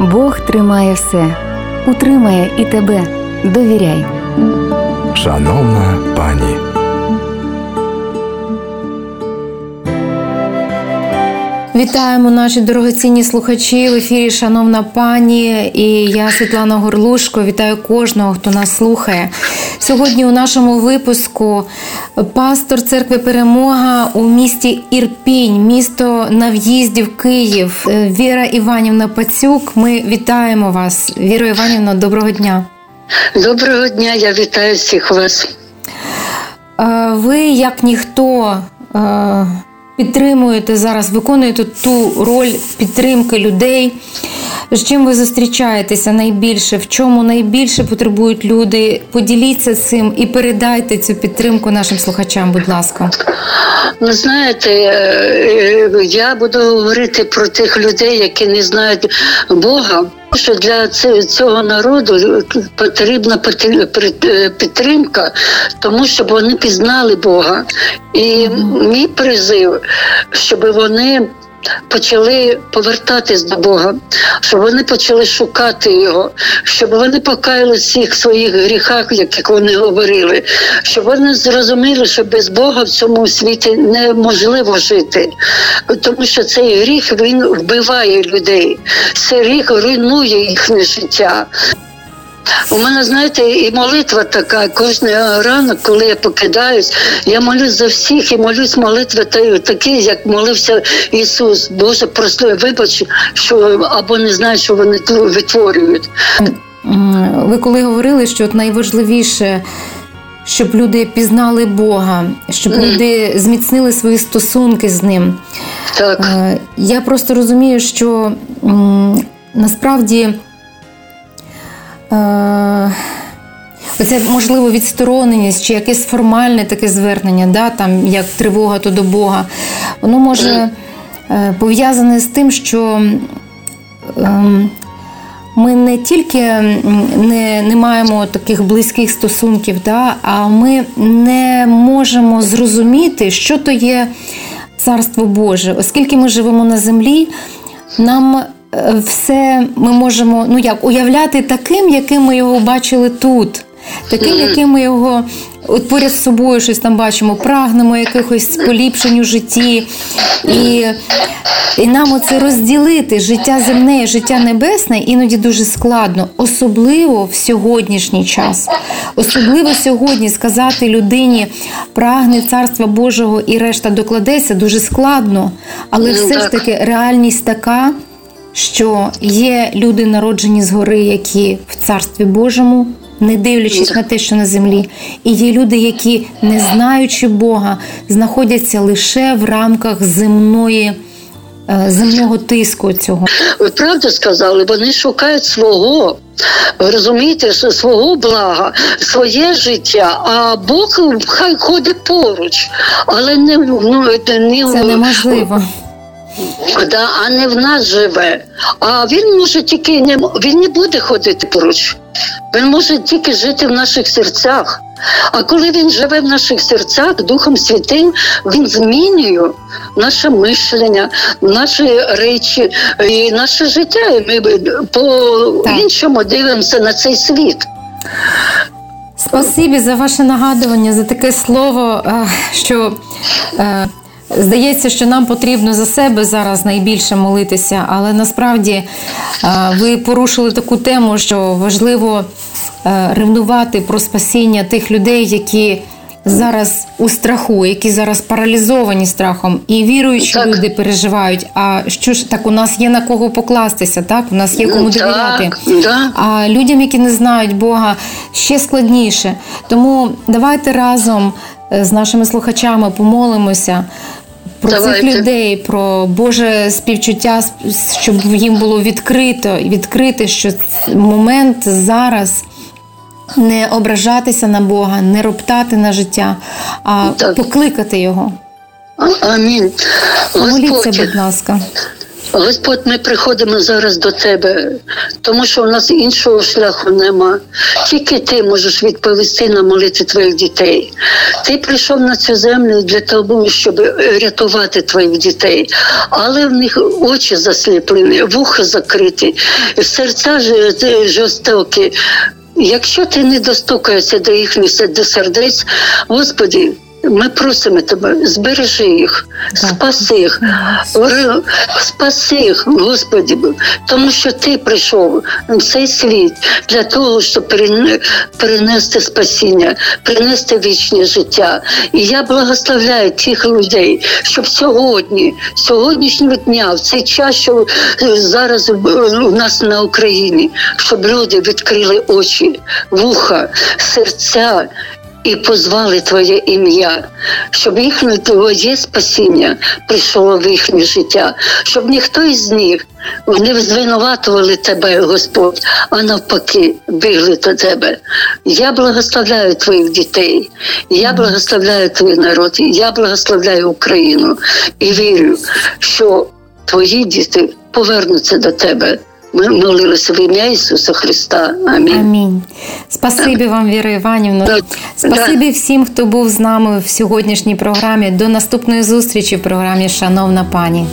Бог тримає все, утримає і тебе. Довіряй. Шановна пані. Вітаємо наші дорогоцінні слухачі в ефірі, шановна пані, і я Світлана Горлушко. Вітаю кожного, хто нас слухає. Сьогодні у нашому випуску пастор церкви Перемога у місті Ірпінь, місто на в'їзді в Київ. Віра Іванівна Пацюк. Ми вітаємо вас. Віра Іванівна, доброго дня. Доброго дня, я вітаю всіх вас. Е, Ви, як ніхто, е, підтримуєте зараз, виконуєте ту роль підтримки людей. З чим ви зустрічаєтеся найбільше? В чому найбільше потребують люди? Поділіться цим і передайте цю підтримку нашим слухачам, будь ласка. Ну, знаєте, е, я буду говорити про тих людей, які не знають Бога. Що для цього народу потрібна підтримка, тому щоб вони пізнали Бога. І мій призив, щоб вони почали повертатись до Бога, щоб вони почали шукати його, щоб вони покаяли всіх своїх гріхах, як вони говорили, щоб вони зрозуміли, що без Бога в цьому світі неможливо жити, тому що цей гріх він вбиває людей, цей гріх руйнує їхнє життя. У мене, знаєте, і молитва така. Кожен ранок, коли я покидаюсь, я молюсь за всіх і молюсь молитви такі, як молився Ісус. Боже, просто вибач, що або не знаю, що вони витворюють. Ви коли говорили, що найважливіше. Щоб люди пізнали Бога, щоб mm. люди зміцнили свої стосунки з ним. Так. Я просто розумію, що насправді Е, Оце можливо відстороненість чи якесь формальне таке звернення, да, там як тривога то до Бога, воно може е, пов'язане з тим, що ем, ми не тільки не не маємо таких близьких стосунків, да, а ми не можемо зрозуміти, що то є Царство Боже, оскільки ми живемо на землі, нам все ми можемо ну як уявляти таким, яким ми його бачили тут, таким, яким ми його от поряд з собою щось там бачимо, прагнемо якихось поліпшень у житті. І і нам оце розділити життя земне і життя небесне іноді дуже складно, особливо в сьогоднішній час. Особливо сьогодні сказати людині прагне царства Божого і решта докладеться дуже складно, але ну, все ж таки реальність така що є люди, народжені згори, які в царстві Божому, не дивлячись на те, що на землі, і є люди, які, не знаючи Бога, знаходяться лише в рамках земної. Е, земного тиску цього ви правду сказали, вони шукають свого, розумієте, свого блага, своє життя, а Бог хай ходить поруч, але не ну, не це неможливо. Да, а не в нас живе. А він може тільки не він не буде ходити поруч. Він може тільки жити в наших серцях. А коли він живе в наших серцях, Духом Святим, він змінює наше мишлення, наші речі і наше життя. І Ми по-іншому дивимося на цей світ. Спасибі за ваше нагадування, за таке слово, е, що е, Здається, що нам потрібно за себе зараз найбільше молитися, але насправді е, ви порушили таку тему, що важливо е, ревнувати про спасіння тих людей, які зараз у страху, які зараз паралізовані страхом, і віруючі так. люди переживають. А що ж так, у нас є на кого покластися, так у нас є кому довіряти. Так. А людям, які не знають Бога, ще складніше. Тому давайте разом е, з нашими слухачами помолимося про Давайте. цих людей, про Боже співчуття, щоб їм було відкрито, відкрити, що момент зараз. Не ображатися на Бога, не роптати на життя, а так. покликати його. Амінь. Моліться, будь ласка. Господь, ми приходимо зараз до тебе, тому що у нас іншого шляху нема. Тільки ти можеш відповісти на молитви твоїх дітей. Ти прийшов на цю землю для того, щоб рятувати твоїх дітей, але в них очі засліплені, вуха закриті, серця жорстокі. Якщо ти не достукаєшся до їхніх до сердець, Господі. Ми просимо тебе, збережи їх, спаси їх, спаси їх, Господи, тому що ти прийшов в цей світ для того, щоб перенести спасіння, принести вічне життя. І я благословляю тих людей, щоб сьогодні, сьогоднішнього дня, в цей час, що е, зараз е, у нас на Україні, щоб люди відкрили очі, вуха, серця і позвали Твоє ім'я, щоб їхнє Твоє спасіння прийшло в їхнє життя, щоб ніхто із них не звинуватували тебе, Господь, а навпаки, бігли до тебе. Я благословляю твоїх дітей, я благословляю твій народ, я благословляю Україну і вірю, що твої діти повернуться до тебе. Ми молилися в ім'я Ісуса Христа. Амінь. Амінь. Спасибі вам, Віра Іванівна. Так. Спасибі всім, хто був з нами в сьогоднішній програмі. До наступної зустрічі в програмі Шановна пані.